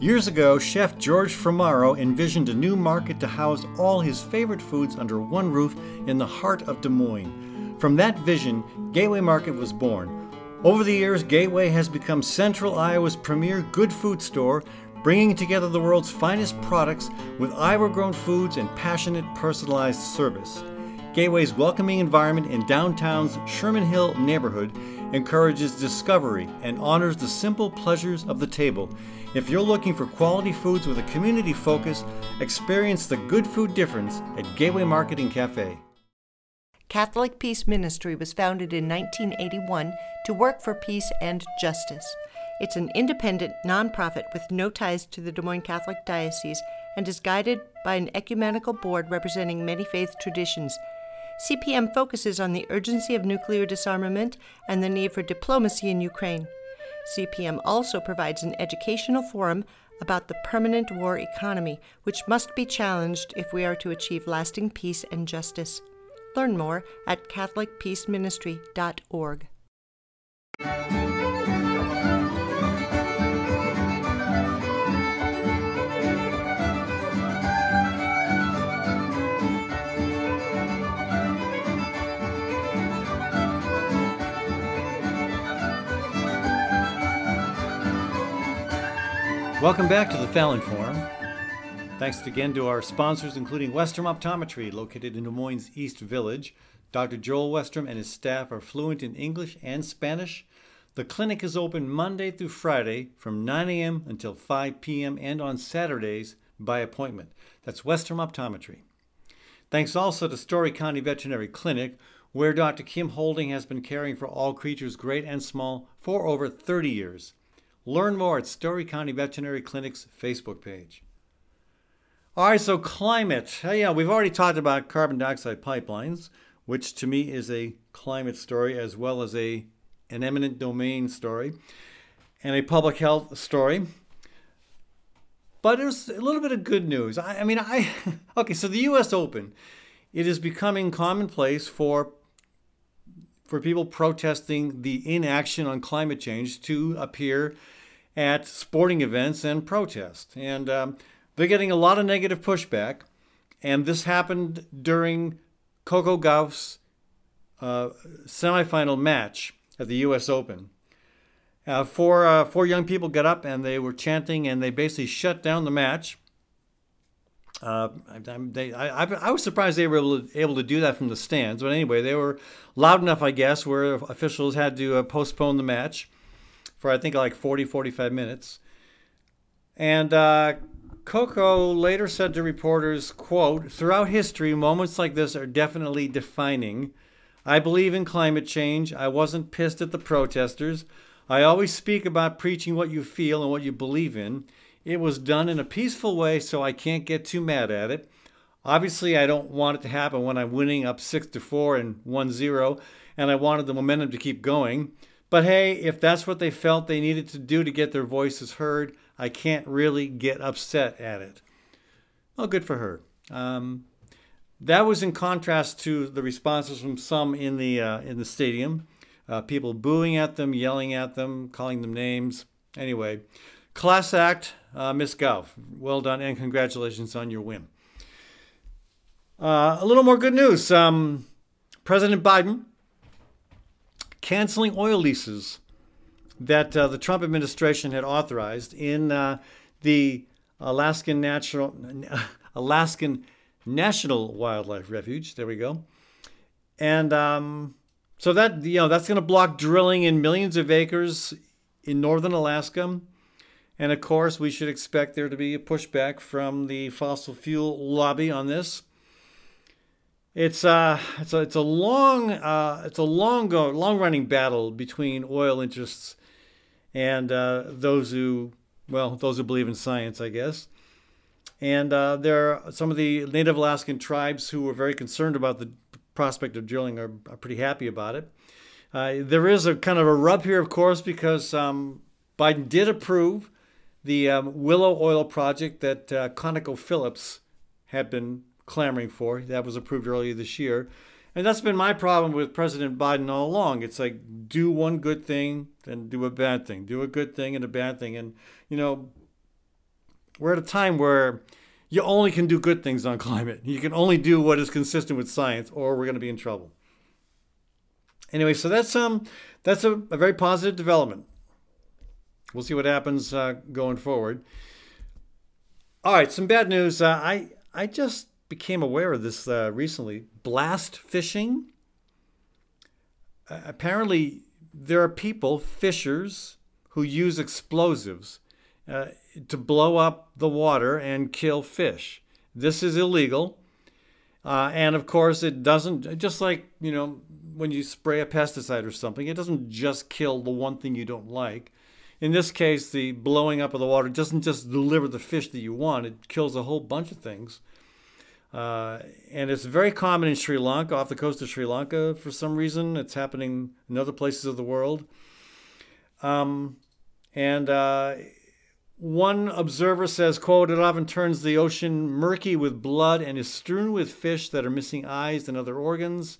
Years ago, chef George Formaro envisioned a new market to house all his favorite foods under one roof in the heart of Des Moines. From that vision, Gateway Market was born. Over the years, Gateway has become Central Iowa's premier good food store, bringing together the world's finest products with Iowa grown foods and passionate personalized service. Gateway's welcoming environment in downtown's Sherman Hill neighborhood encourages discovery and honors the simple pleasures of the table. If you're looking for quality foods with a community focus, experience the good food difference at Gateway Market and Cafe. Catholic Peace Ministry was founded in 1981 to work for peace and justice. It's an independent nonprofit with no ties to the Des Moines Catholic Diocese and is guided by an ecumenical board representing many faith traditions. CPM focuses on the urgency of nuclear disarmament and the need for diplomacy in Ukraine. CPM also provides an educational forum about the permanent war economy, which must be challenged if we are to achieve lasting peace and justice. Learn more at CatholicPeaceMinistry.org. Welcome back to the Fallon Forum. Thanks again to our sponsors, including Westrom Optometry, located in Des Moines East Village. Dr. Joel Westrom and his staff are fluent in English and Spanish. The clinic is open Monday through Friday from 9 a.m. until 5 p.m. and on Saturdays by appointment. That's Westrom Optometry. Thanks also to Story County Veterinary Clinic, where Dr. Kim Holding has been caring for all creatures great and small for over 30 years. Learn more at Story County Veterinary Clinic's Facebook page. All right, so climate. Uh, yeah, we've already talked about carbon dioxide pipelines. which to me is a climate story as well as a an eminent domain story and a public health story. But there's a little bit of good news. I, I mean, I (laughs) okay. So the U.S. Open, it is becoming commonplace for for people protesting the inaction on climate change to appear at sporting events and protest, and um, they're getting a lot of negative pushback. And this happened during Coco Gauff's uh, semifinal match at the U.S. Open. Uh, four, uh, four young people got up and they were chanting and they basically shut down the match. Uh, I, they, I, I was surprised they were able to, able to do that from the stands. But anyway, they were loud enough, I guess, where officials had to uh, postpone the match for, I think, like 40, 45 minutes. And uh, Coco later said to reporters, quote, throughout history, moments like this are definitely defining. I believe in climate change. I wasn't pissed at the protesters. I always speak about preaching what you feel and what you believe in. It was done in a peaceful way, so I can't get too mad at it. Obviously, I don't want it to happen when I'm winning up 6 to 4 and 1 0, and I wanted the momentum to keep going. But hey, if that's what they felt they needed to do to get their voices heard, I can't really get upset at it. Well, good for her. Um, that was in contrast to the responses from some in the uh, in the stadium, uh, people booing at them, yelling at them, calling them names. Anyway, class act, uh, Miss Gauff. Well done, and congratulations on your win. Uh, a little more good news. Um, President Biden canceling oil leases that uh, the Trump administration had authorized in uh, the Alaskan Natural (laughs) Alaskan National Wildlife Refuge. There we go. And um, so that you know that's going to block drilling in millions of acres in northern Alaska. And of course, we should expect there to be a pushback from the fossil fuel lobby on this. It's uh, it's a it's a long uh, it's a long go long running battle between oil interests and uh, those who well those who believe in science, I guess. And uh, there are some of the Native Alaskan tribes who were very concerned about the prospect of drilling are, are pretty happy about it. Uh, there is a kind of a rub here, of course, because um, Biden did approve the um, Willow Oil project that uh, ConocoPhillips had been clamoring for. That was approved earlier this year. And that's been my problem with President Biden all along. It's like do one good thing, then do a bad thing. Do a good thing and a bad thing. And, you know, we're at a time where you only can do good things on (laughs) climate. You can only do what is consistent with science, or we're going to be in trouble. Anyway, so that's um that's a, a very positive development. We'll see what happens uh, going forward. All right, some bad news. Uh, I I just became aware of this uh, recently. Blast fishing. Uh, apparently, there are people, fishers, who use explosives uh, to blow up the water and kill fish. This is illegal. Uh, and of course, it doesn't, just like, you know, when you spray a pesticide or something, it doesn't just kill the one thing you don't like. In this case, the blowing up of the water doesn't just deliver the fish that you want, it kills a whole bunch of things. Uh, and it's very common in Sri Lanka, off the coast of Sri Lanka for some reason. It's happening in other places of the world. Um, and uh, one observer says, quote, it often turns the ocean murky with blood and is strewn with fish that are missing eyes and other organs.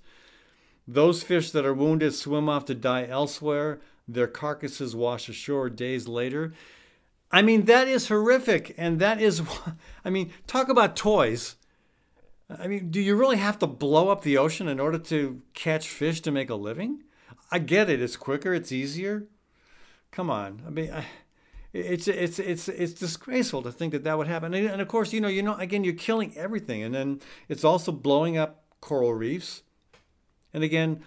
Those fish that are wounded swim off to die elsewhere. Their carcasses wash ashore days later. I mean, that is horrific. And that is, (laughs) I mean, talk about toys. I mean, do you really have to blow up the ocean in order to catch fish to make a living? I get it. It's quicker, it's easier. Come on. I mean, I, it's it's it's it's disgraceful to think that that would happen. And, and of course, you know, you know, again, you're killing everything, and then it's also blowing up coral reefs. And again,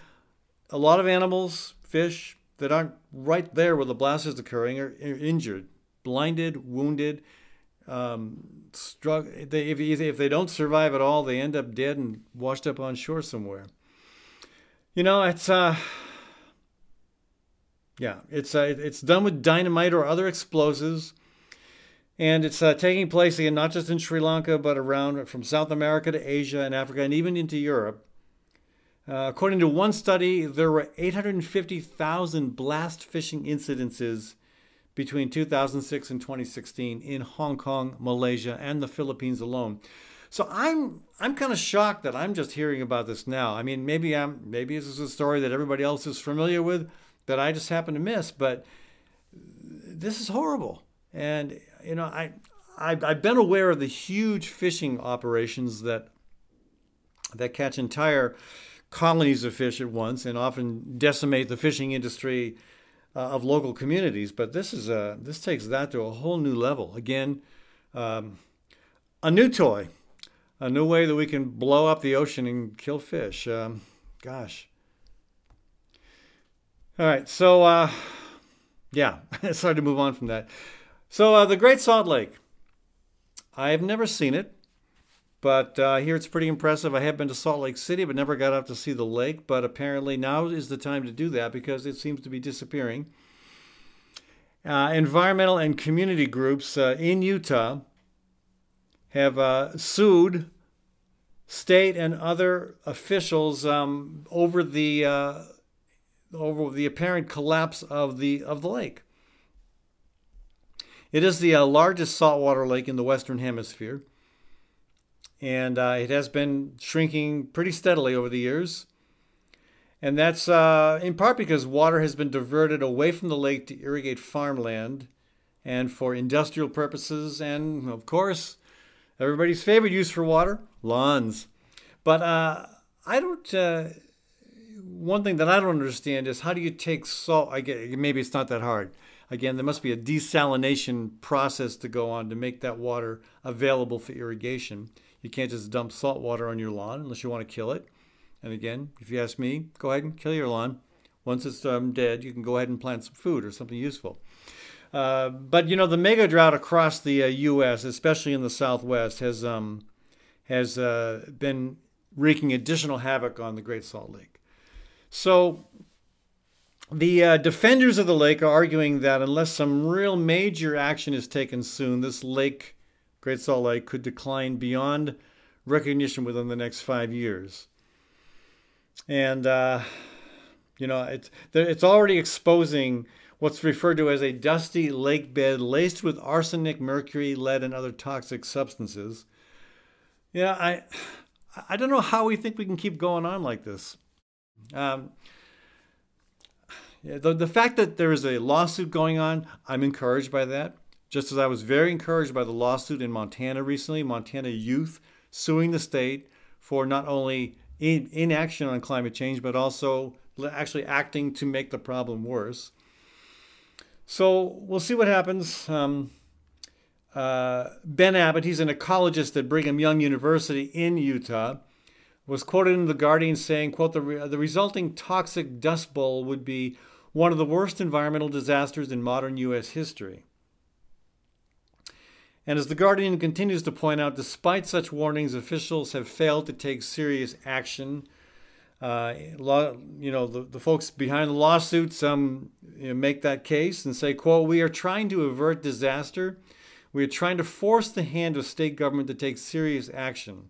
a lot of animals, fish that aren't right there where the blast is occurring are, are injured, blinded, wounded. Um. They, if, if they don't survive at all, they end up dead and washed up on shore somewhere. You know, it's uh, yeah, it's uh, it's done with dynamite or other explosives, and it's uh, taking place again not just in Sri Lanka but around from South America to Asia and Africa and even into Europe. Uh, according to one study, there were 850,000 blast fishing incidences between 2006 and 2016 in Hong Kong, Malaysia, and the Philippines alone. So I'm I'm kind of shocked that I'm just hearing about this now. I mean, maybe I'm maybe this is a story that everybody else is familiar with that I just happen to miss, but this is horrible. And you know, I I've, I've been aware of the huge fishing operations that that catch entire colonies of fish at once and often decimate the fishing industry uh, of local communities. But this is a this takes that to a whole new level. Again, um, a new toy, a new way that we can blow up the ocean and kill fish. Um, gosh. All right, so uh, yeah, (laughs) it's hard to move on from that. So uh, the Great Salt Lake. I have never seen it, but uh, hear it's pretty impressive. I have been to Salt Lake City, but never got out to see the lake. But apparently now is the time to do that because it seems to be disappearing. Uh, environmental and community groups uh, in Utah have uh, sued state and other officials um, over the uh, over the apparent collapse of the of the lake. It is the uh, largest saltwater lake in the Western Hemisphere, and uh, it has been shrinking pretty steadily over the years. And that's uh, in part because water has been diverted away from the lake to irrigate farmland and for industrial purposes, and of course, everybody's favorite use for water lawns. But uh, I don't. Uh, one thing that I don't understand is how do you take salt? I get maybe it's not that hard. Again, there must be a desalination process to go on to make that water available for irrigation. You can't just dump salt water on your lawn unless you want to kill it. And again, if you ask me, go ahead and kill your lawn. Once it's um, dead, you can go ahead and plant some food or something useful. Uh, but you know, the mega drought across the uh, U.S., especially in the Southwest, has um, has uh, been wreaking additional havoc on the Great Salt Lake. So the uh, defenders of the lake are arguing that unless some real major action is taken soon, this lake, Great Salt Lake, could decline beyond recognition within the next five years. And, uh, you know, it's, it's already exposing what's referred to as a dusty lake bed laced with arsenic, mercury, lead, and other toxic substances. Yeah, I, I don't know how we think we can keep going on like this. Um, the, the fact that there is a lawsuit going on, I'm encouraged by that. Just as I was very encouraged by the lawsuit in Montana recently, Montana youth suing the state for not only in, inaction on climate change, but also actually acting to make the problem worse. So we'll see what happens. Um, uh, ben Abbott, he's an ecologist at Brigham Young University in Utah, was quoted in The Guardian saying, quote, the, re- the resulting toxic dust bowl would be one of the worst environmental disasters in modern U.S. history. And as The Guardian continues to point out, despite such warnings, officials have failed to take serious action. Uh, you know, the, the folks behind the lawsuits um, you know, make that case and say, quote, we are trying to avert disaster. We are trying to force the hand of state government to take serious action.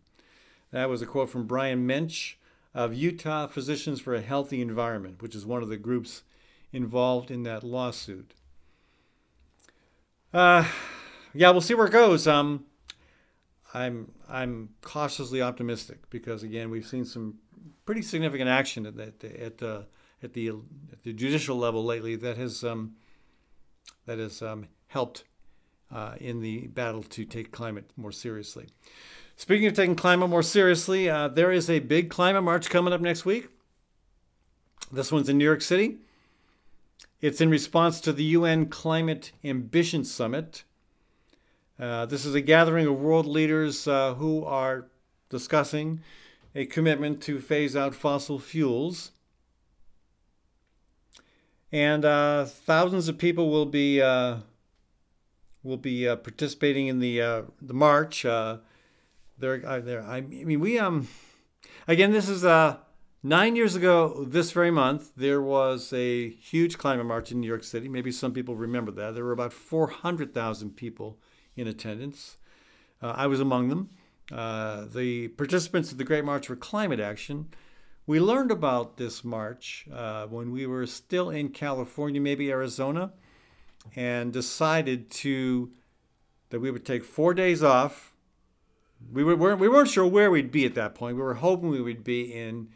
That was a quote from Brian Moench of Utah Physicians for a Healthy Environment, which is one of the groups involved in that lawsuit. Uh, yeah, we'll see where it goes. Um, I'm I'm cautiously optimistic because again, we've seen some pretty significant action at at at, uh, at the at the judicial level lately that has um, that has um, helped uh, in the battle to take climate more seriously. Speaking of taking climate more seriously, uh, there is a big climate march coming up next week. This one's in New York City. It's in response to the UN Climate Ambition Summit. Uh, this is a gathering of world leaders uh, who are discussing a commitment to phase out fossil fuels. And uh, thousands of people will be uh, will be uh, participating in the the march. There, there. I mean, we um, again, this is uh, nine years ago. This very month, there was a huge climate march in New York City. Maybe some people remember that. There were about four hundred thousand people in attendance. Uh, I was among them. Uh, the participants of the Great March for Climate Action We learned about this march uh, when we were still in California, maybe Arizona, and decided to that we would take four days off. We were, weren't we weren't sure where we'd be at that point. We were hoping we would be in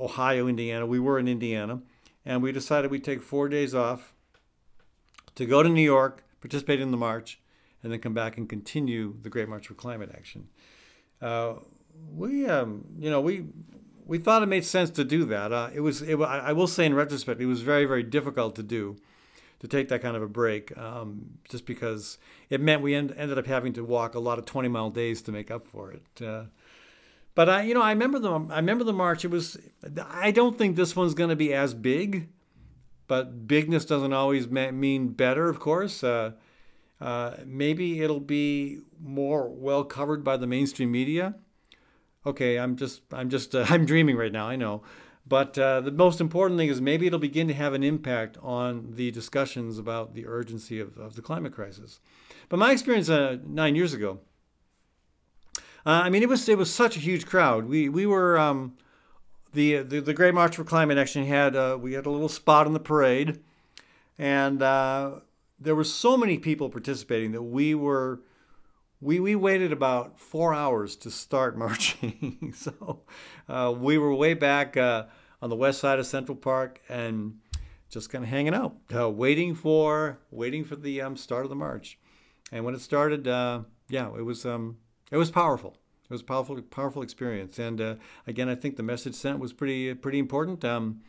Ohio, Indiana. We were in Indiana, and we decided we'd take four days off to go to New York, participate in the march, and then come back and continue the Great March for Climate Action. Uh, we, um, you know, we we thought it made sense to do that. Uh, it was, it, I will say in retrospect, it was very, very difficult to do, to take that kind of a break, um, just because it meant we end, ended up having to walk a lot of 20 mile days to make up for it. Uh, but I, you know, I remember the, I remember the march. It was, I don't think this one's going to be as big, but bigness doesn't always mean better, of course. Uh, uh, maybe it'll be more well covered by the mainstream media. Okay i'm just i'm just uh, (laughs) i'm dreaming right now i know. But uh, the most important thing is maybe it'll begin to have an impact on the discussions about the urgency of, of the climate crisis. But my experience uh, nine years ago uh, i mean it was it was such a huge crowd. We we were um, the, the the great march for climate action had we had a little spot in the parade. And there were so many people participating that we were we, we waited about four hours to start (laughs) marching. so uh, we were way back uh, on the west side of Central Park and just kind of hanging out, uh, waiting for waiting for the um, start of the march. And when it started, uh, yeah, it was um, it was powerful. It was a powerful powerful experience. And uh, again, I think the message sent was pretty pretty important. Um,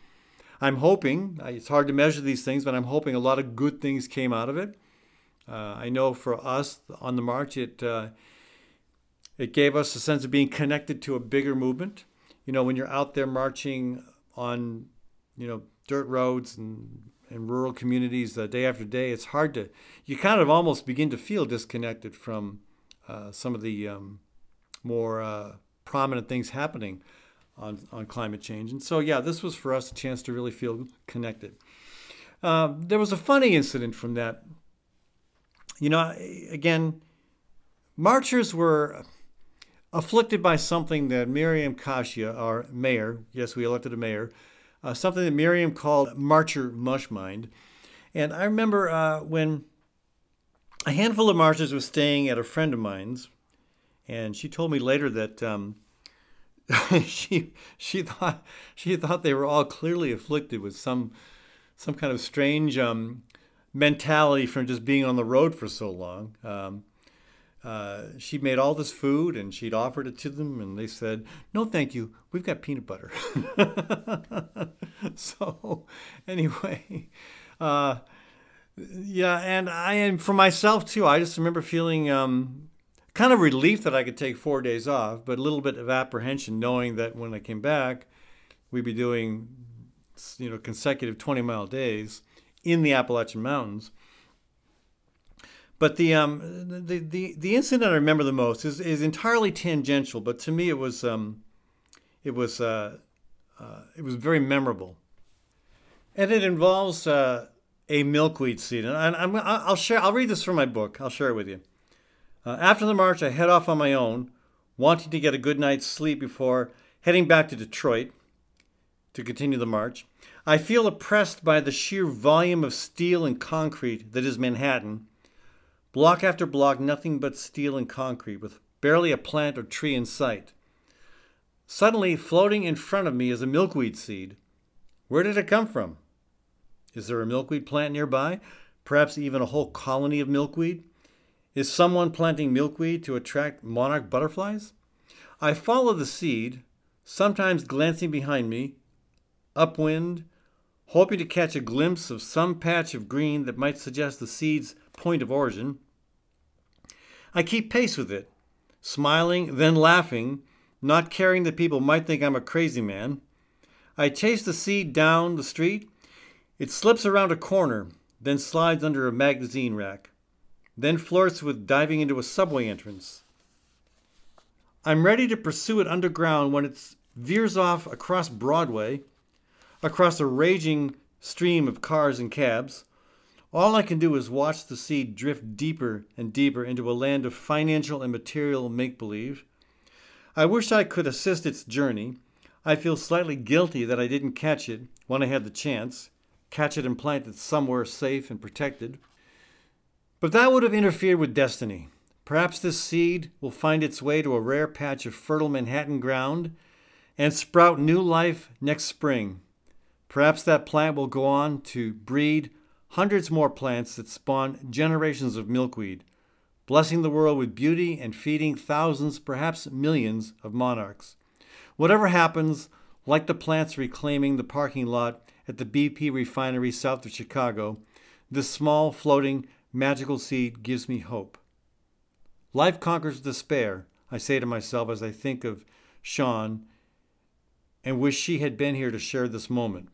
I'm hoping it's hard to measure these things, but I'm hoping a lot of good things came out of it. Uh, I know for us on the march, it uh, it gave us a sense of being connected to a bigger movement. You know, when you're out there marching on, you know, dirt roads and and rural communities uh, day after day, it's hard to you kind of almost begin to feel disconnected from uh, some of the um, more uh, prominent things happening on on climate change. And so, yeah, this was for us a chance to really feel connected. Uh, there was a funny incident from that you know, again, marchers were afflicted by something that Miriam Kashia, our mayor, yes, we elected a mayor, uh, something that Miriam called marcher mushmind. And I remember uh, when a handful of marchers was staying at a friend of mine's, and she told me later that um, (laughs) she she thought she thought they were all clearly afflicted with some some kind of strange um, mentality from just being on the road for so long. Um, uh, she made all this food and she'd offered it to them, and they said, "No, thank you. We've got peanut butter." (laughs) so, anyway, uh, yeah, and I and for myself too, I just remember feeling um, kind of relief that I could take four days off, but a little bit of apprehension knowing that when I came back, we'd be doing, you know, consecutive twenty mile days in the Appalachian Mountains. But the, um, the, the, the incident I remember the most is, is entirely tangential, but to me it was, um, it, was, uh, uh, it was very memorable. And it involves uh, a milkweed seed. And I'm, I'll, share, I'll read this from my book, I'll share it with you. Uh, after the march, I head off on my own, wanting to get a good night's sleep before heading back to Detroit to continue the march. I feel oppressed by the sheer volume of steel and concrete that is Manhattan. Block after block, nothing but steel and concrete, with barely a plant or tree in sight. Suddenly, floating in front of me is a milkweed seed. Where did it come from? Is there a milkweed plant nearby? Perhaps even a whole colony of milkweed? Is someone planting milkweed to attract monarch butterflies? I follow the seed, sometimes glancing behind me, upwind, hoping to catch a glimpse of some patch of green that might suggest the seed's point of origin. I keep pace with it, smiling, then laughing, not caring that people might think I'm a crazy man. I chase the seed down the street. It slips around a corner, then slides under a magazine rack, then flirts with diving into a subway entrance. I'm ready to pursue it underground when it veers off across Broadway across a raging stream of cars and cabs. All I can do is watch the seed drift deeper and deeper into a land of financial and material make believe. I wish I could assist its journey. I feel slightly guilty that I didn't catch it when I had the chance, catch it and plant it somewhere safe and protected. But that would have interfered with destiny. Perhaps this seed will find its way to a rare patch of fertile Manhattan ground and sprout new life next spring. Perhaps that plant will go on to breed hundreds more plants that spawn generations of milkweed, blessing the world with beauty and feeding thousands, perhaps millions, of monarchs. Whatever happens, like the plants reclaiming the parking lot at the BP refinery south of Chicago, this small, floating, magical seed gives me hope. Life conquers despair, I say to myself as I think of Sean and wish she had been here to share this moment.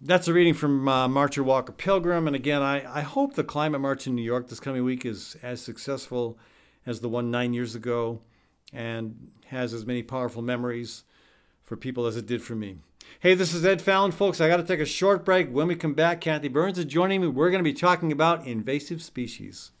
That's a reading from uh, Marcher Walker Pilgrim. And again, I, I hope the climate march in New York this coming week is as successful as the one nine years ago and has as many powerful memories for people as it did for me. Hey, this is Ed Fallon, folks. I got to take a short break. When we come back, Kathy Byrnes is joining me. We're going to be talking about invasive species.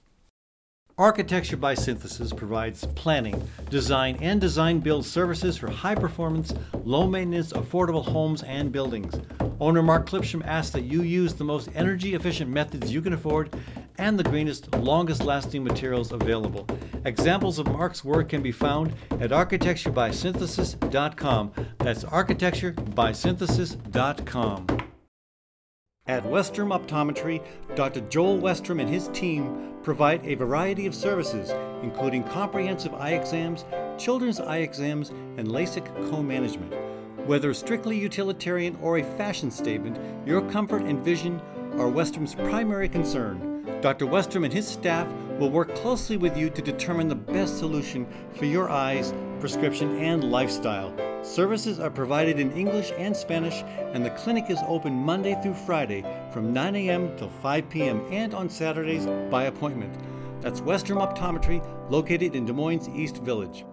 Architecture by Synthesis provides planning, design, and design build services for high performance, low maintenance, affordable homes and buildings. Owner Mark Clipsham asks that you use the most energy efficient methods you can afford and the greenest, longest lasting materials available. Examples of Mark's work can be found at architecturebysynthesis.com. That's architecturebysynthesis.com. At Westrom Optometry, Dr. Joel Westrom and his team provide a variety of services, including comprehensive eye exams, children's eye exams, and LASIK co management. Whether strictly utilitarian or a fashion statement, your comfort and vision are Westrom's primary concern. Dr. Westrom and his staff will work closely with you to determine the best solution for your eyes, prescription, and lifestyle. Services are provided in English and Spanish, and the clinic is open Monday through Friday from 9 a.m. till 5 p.m. and on Saturdays by appointment. That's Westrom Optometry, located in Des Moines East Village.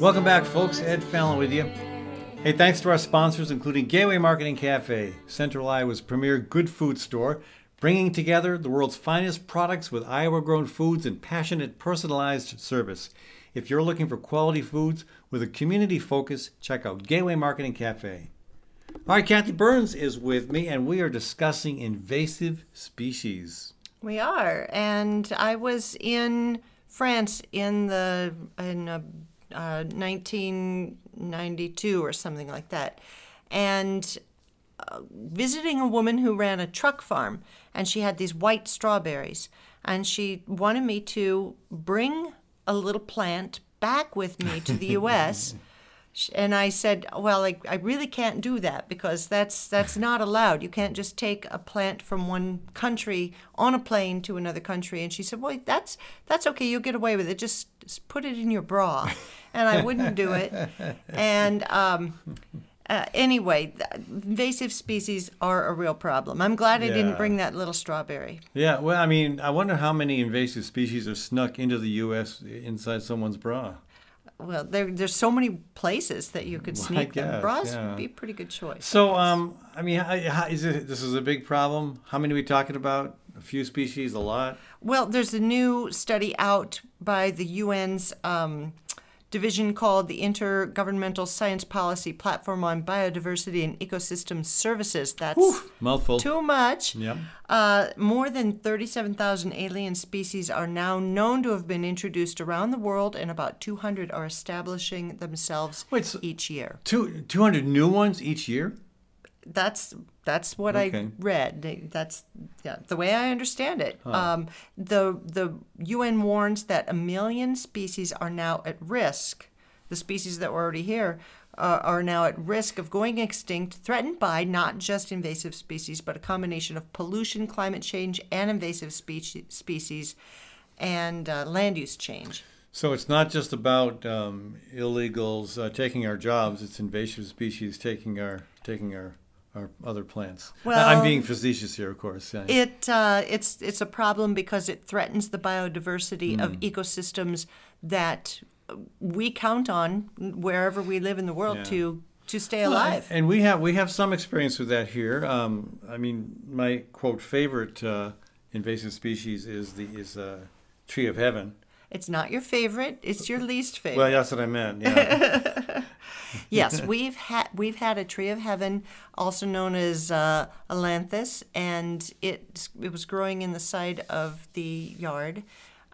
Welcome back, folks. Ed Fallon with you. Hey, thanks to our sponsors, including Gateway Market and Cafe, Central Iowa's premier good food store, bringing together the world's finest products with Iowa grown foods and passionate personalized service. If you're looking for quality foods with a community focus, check out Gateway Market and Cafe. All right, Kathy Byrnes is with me, and we are discussing invasive species. We are, and I was in France in the in uh, uh, 1992 or something like that, and uh, visiting a woman who ran a truck farm, and she had these white strawberries, and she wanted me to bring a little plant back with me to the U.S. (laughs) And I said, "Well, I, I really can't do that because that's that's not allowed. You can't just take a plant from one country on a plane to another country." And she said, "Well, that's that's okay. You'll get away with it. Just, just put it in your bra." And I wouldn't do it. And um, uh, anyway, invasive species are a real problem. I'm glad I Yeah. didn't bring that little strawberry. Yeah, well, I mean, I wonder how many invasive species are snuck into the U.S. inside someone's bra. Well, there, there's so many places that you could (laughs) I sneak them. Bras yeah. would be a pretty good choice. So, um, I mean, how, is it, this is a big problem. How many are we talking about? A few species, a lot. Well, there's a new study out by the UN's um, division called the Intergovernmental Science Policy Platform on Biodiversity and Ecosystem Services. That's Mouthful. too much. Yep. Uh, more than 37,000 alien species are now known to have been introduced around the world, and about 200 are establishing themselves Wait, so- each year. Two, 200 new ones each year? That's that's what Okay. I read. That's yeah, the way I understand it. Um, the the UN warns that a million species are now at risk. The species that were already here uh, are now at risk of going extinct, threatened by not just invasive species, but a combination of pollution, climate change, and invasive species, species and uh, land use change. So it's not just about um, illegals uh, taking our jobs; it's invasive species taking our taking our our other plants. Well- I'm being facetious here, of course. Yeah. It uh, it's it's a problem because it threatens the biodiversity of Hmm. ecosystems that we count on wherever we live in the world Yeah. to to stay alive. And we have we have some experience with that here. Um, I mean, my quote favorite uh, invasive species is the is uh, tree of heaven. It's not your favorite; it's your least favorite. Well, that's what I meant. (laughs) Yeah. Yes, (laughs) we've had we've had a tree of heaven, also known as uh, Ailanthus, and it it was growing in the side of the yard,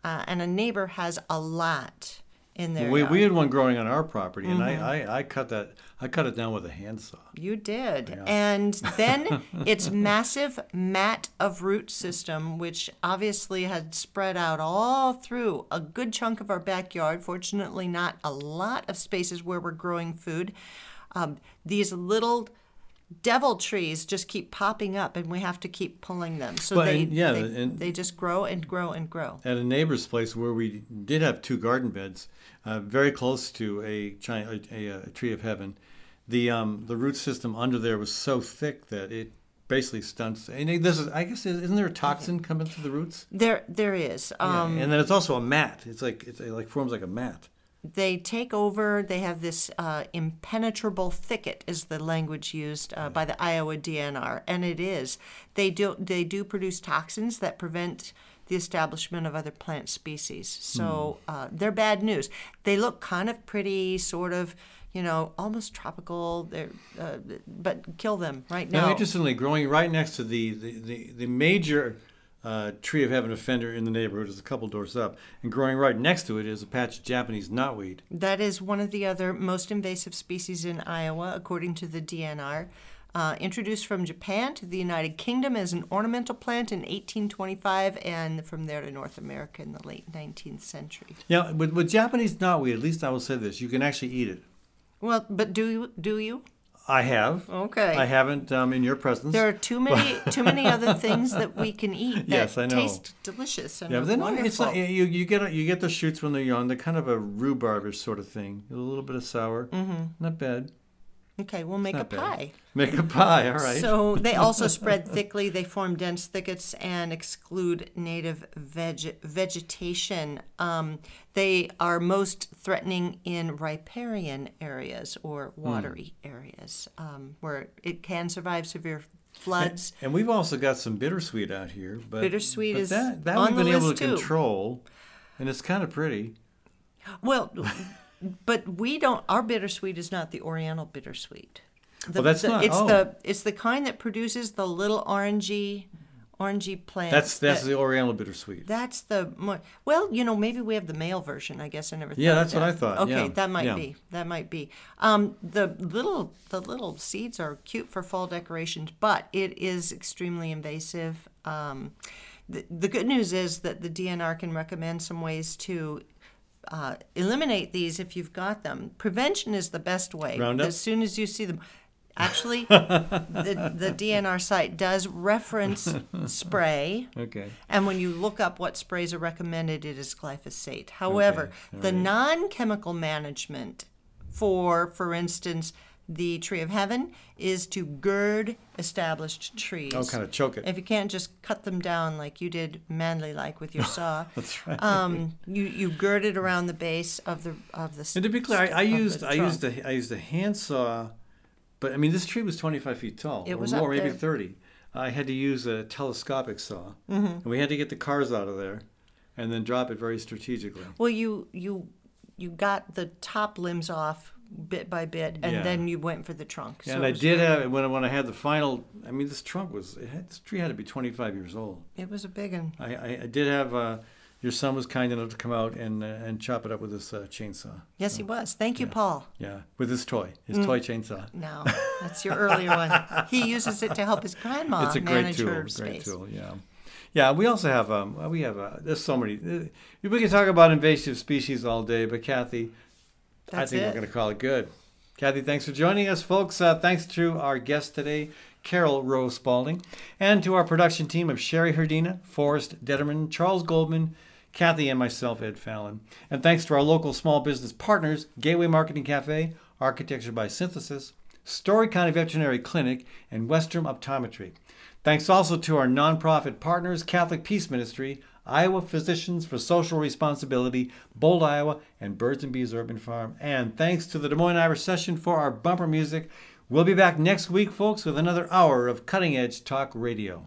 uh, and a neighbor has a lot in their we yard. we had one growing on our property, and Mm-hmm. I, I I cut that I cut it down with a handsaw. You did. And then (laughs) its massive mat of root system, which obviously had spread out all through a good chunk of our backyard, fortunately, not a lot of spaces where we're growing food. Um, these little devil trees just keep popping up, and we have to keep pulling them. So Well, they, and- yeah, they, and- they just grow and grow and grow. At a neighbor's place where we did have two garden beds, uh, very close to a, a, a tree of heaven, the um, the root system under there was so thick that it basically stunts. And this is, I guess, isn't there a toxin coming through the roots? There, there is. Yeah, Um, and then it's also a mat. It's like it's, it like forms like a mat. they take over. They have this uh, impenetrable thicket, is the language used uh, by the Iowa DNR, and it is. They do they do produce toxins that prevent the establishment of other plant species. So Hmm. uh, they're bad news. They look kind of pretty, sort of, you know, almost tropical. They're, uh, but kill them right Now, now. interestingly, growing right next to the the, the, the major uh, tree of heaven offender in the neighborhood is a couple doors up, and growing right next to it is a patch of Japanese knotweed. That is one of the other most invasive species in Iowa, according to the DNR. Uh, introduced from Japan to the United Kingdom as an ornamental plant in 1825, and from there to North America in the late 19th century. Yeah, with, with Japanese knotweed, at least I will say this: you can actually eat it. Well, but do you? Do you? I have. Okay. I haven't um, in your presence. There are too many (laughs) too many other things that we can eat that Yes, I know. taste delicious and yeah, but then wonderful. it's not, you you get you get the shoots when they're young. They're kind of a rhubarbish sort of thing, a little bit of sour. Mm-hmm. Not bad. Okay, we'll make a Not bad. pie. Make a pie. All right. So they (laughs) also spread thickly. They form dense thickets and exclude native veg- vegetation. Um, they are most threatening in riparian areas or watery areas um, where it can survive severe floods. And we've also got some bittersweet out here, but Bittersweet but is that, that on we've been the able list, to too. control, and it's kind of pretty. Well, but we don't. Our bittersweet is not the Oriental bittersweet. The, Well, that's the- not- It's oh. the it's the kind that produces the little orangey, orangey plant. That's that's that- the Oriental bittersweet. That's the more well, you know, maybe we have the male version. I guess I never. Yeah, that's what. I thought, Okay, yeah, that might yeah. be. That might be. Um, the little the little seeds are cute for fall decorations, but it is extremely invasive. Um, the, the good news is that the DNR can recommend some ways to. Uh, eliminate these if you've got them. Prevention is the best way. Roundup? As soon as you see them. Actually, (laughs) the, the DNR site does reference (laughs) spray. Okay. And when you look up what sprays are recommended, it is glyphosate. However, the non chemical management for, for instance, the tree of heaven is to gird established trees. Oh, kind of choke it. If you can't just cut them down like you did manly like with your (laughs) saw, That's right. um, you, you gird it around the base of the of the. and to be clear, I, I used I used a I used a handsaw, but I mean this tree was 25 feet tall, It or was more, maybe there. 30. I had to use a telescopic saw, Mm-hmm. and we had to get the cars out of there, and then drop it very strategically. Well, you you you got the top limbs off bit by bit, and Yeah. then you went for the trunk. Yeah, So and I did very- have when when I had the final. I mean, this trunk was it had, this tree had to be 25 years old. It was a big one. I, I, I did have uh, your son was kind enough to come out and uh, and chop it up with this uh, chainsaw. Yes, he was. Thank you, Paul. Yeah, with his toy, his Mm. toy chainsaw. No, (laughs) that's your earlier one. He uses it to help his grandma it's a great manage tool. her Great space. tool. Yeah. Yeah, we also have um, we have uh, there's so many. Uh, we can talk about invasive species all day, but Kathy, I think it. we're going to call it good. Kathy, thanks for joining us, folks. Uh, thanks to our guest today, Carol Roh Spaulding, and to our production team of Sherry Herdina, Forrest Detterman, Charles Goldman, Kathy, and myself, Ed Fallon. And thanks to our local small business partners, Gateway Market and Cafe, Architecture by Synthesis, Story County Veterinary Clinic, and Westrom Optometry. Thanks also to our nonprofit partners, Catholic Peace Ministry, Iowa Physicians for Social Responsibility, Bold, Iowa, and Birds and Bees Urban Farm. And thanks to the Des Moines Irish Session for our bumper music. We'll be back next week, folks, with another hour of cutting edge talk radio.